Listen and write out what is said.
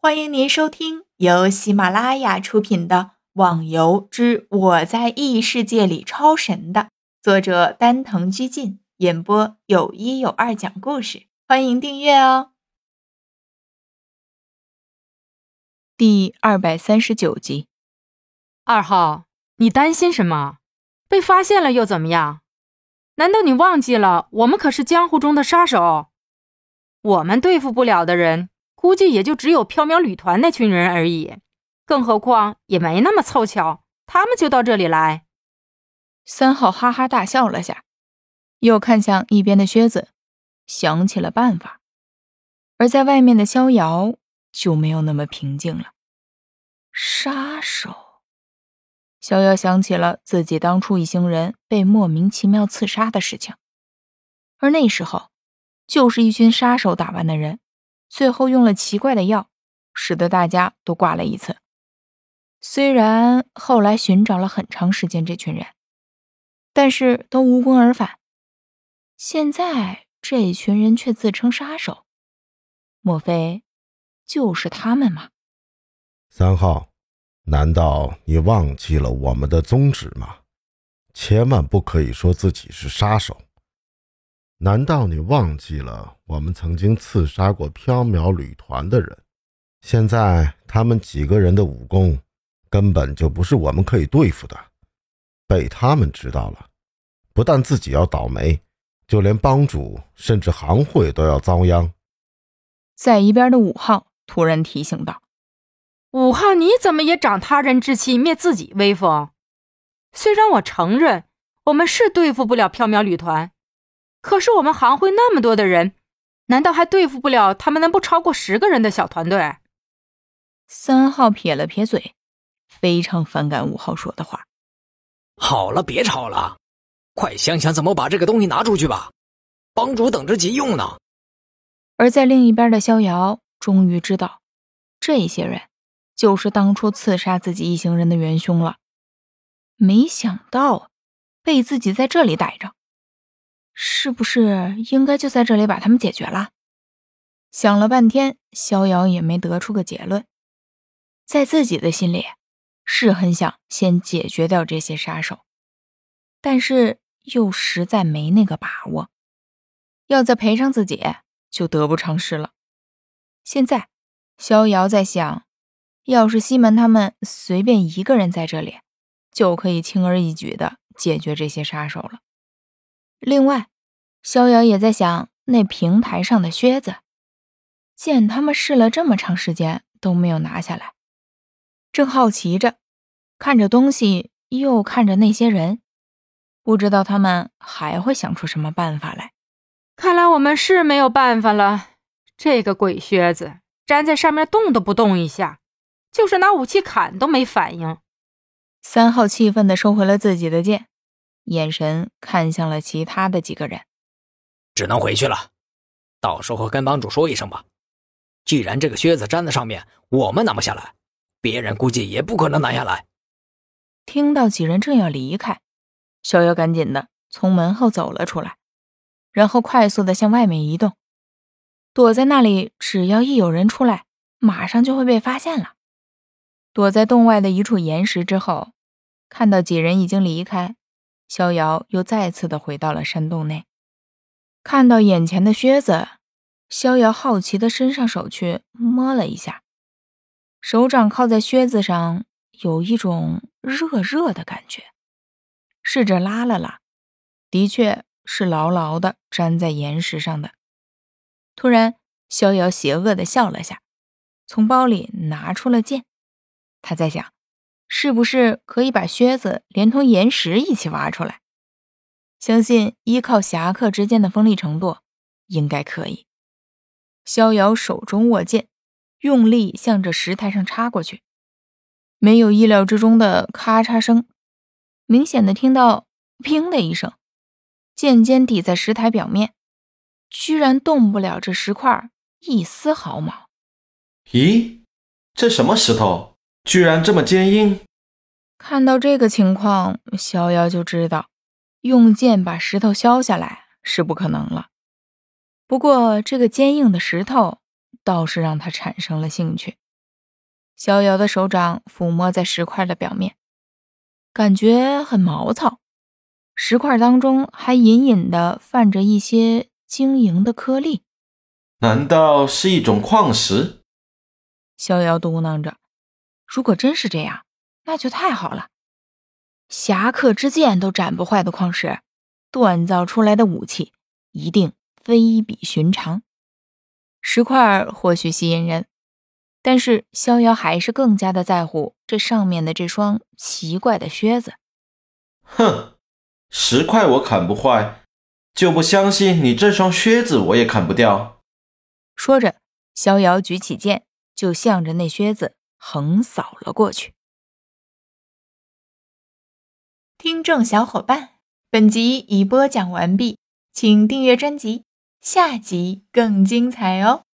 欢迎您收听由喜马拉雅出品的《网游之我在异世界里超神》的作者丹藤居进演播，有一有二讲故事。欢迎订阅哦。第二百三十九集，二号，你担心什么？被发现了又怎么样？难道你忘记了我们可是江湖中的杀手？我们对付不了的人。估计也就只有缥缈旅团那群人而已，更何况也没那么凑巧，他们就到这里来。三号哈哈大笑了下，又看向一边的靴子，想起了办法。而在外面的逍遥就没有那么平静了。杀手，逍遥想起了自己当初一行人被莫名其妙刺杀的事情，而那时候就是一群杀手打扮的人。最后用了奇怪的药，使得大家都挂了一次。虽然后来寻找了很长时间这群人，但是都无功而返。现在这群人却自称杀手，莫非就是他们吗？三号，难道你忘记了我们的宗旨吗？千万不可以说自己是杀手。难道你忘记了我们曾经刺杀过缥缈旅团的人？现在他们几个人的武功根本就不是我们可以对付的。被他们知道了，不但自己要倒霉，就连帮主甚至行会都要遭殃。在一边的五号突然提醒道：“五号，你怎么也长他人志气，灭自己威风？虽然我承认我们是对付不了缥缈旅团。”可是我们行会那么多的人，难道还对付不了他们那不超过十个人的小团队？三号撇了撇嘴，非常反感五号说的话。好了，别吵了，快想想怎么把这个东西拿出去吧，帮主等着急用呢。而在另一边的逍遥终于知道，这些人就是当初刺杀自己一行人的元凶了。没想到被自己在这里逮着。是不是应该就在这里把他们解决了？想了半天，逍遥也没得出个结论。在自己的心里，是很想先解决掉这些杀手，但是又实在没那个把握。要再赔上自己，就得不偿失了。现在，逍遥在想，要是西门他们随便一个人在这里，就可以轻而易举的解决这些杀手了。另外，逍遥也在想那平台上的靴子，见他们试了这么长时间都没有拿下来，正好奇着，看着东西又看着那些人，不知道他们还会想出什么办法来。看来我们是没有办法了。这个鬼靴子粘在上面动都不动一下，就是拿武器砍都没反应。三号气愤地收回了自己的剑。眼神看向了其他的几个人，只能回去了。到时候跟帮主说一声吧。既然这个靴子粘在上面，我们拿不下来，别人估计也不可能拿下来。听到几人正要离开，逍遥赶紧的从门后走了出来，然后快速的向外面移动，躲在那里。只要一有人出来，马上就会被发现了。躲在洞外的一处岩石之后，看到几人已经离开。逍遥又再次的回到了山洞内，看到眼前的靴子，逍遥好奇的伸上手去摸了一下，手掌靠在靴子上，有一种热热的感觉，试着拉了拉，的确是牢牢的粘在岩石上的。突然，逍遥邪恶的笑了下，从包里拿出了剑，他在想。是不是可以把靴子连同岩石一起挖出来？相信依靠侠客之间的锋利程度，应该可以。逍遥手中握剑，用力向着石台上插过去。没有意料之中的咔嚓声，明显的听到“砰”的一声，剑尖抵在石台表面，居然动不了这石块一丝毫毛。咦，这什么石头？居然这么坚硬！看到这个情况，逍遥就知道用剑把石头削下来是不可能了。不过，这个坚硬的石头倒是让他产生了兴趣。逍遥的手掌抚摸在石块的表面，感觉很毛糙。石块当中还隐隐的泛着一些晶莹的颗粒，难道是一种矿石？逍遥嘟囔着：“如果真是这样，那就太好了。侠客之剑都斩不坏的矿石，锻造出来的武器一定非比寻常。石块或许吸引人。”但是逍遥还是更加的在乎这上面的这双奇怪的靴子。哼，石块我砍不坏，就不相信你这双靴子我也砍不掉。说着，逍遥举起剑，就向着那靴子横扫了过去。听众小伙伴，本集已播讲完毕，请订阅专辑，下集更精彩哦。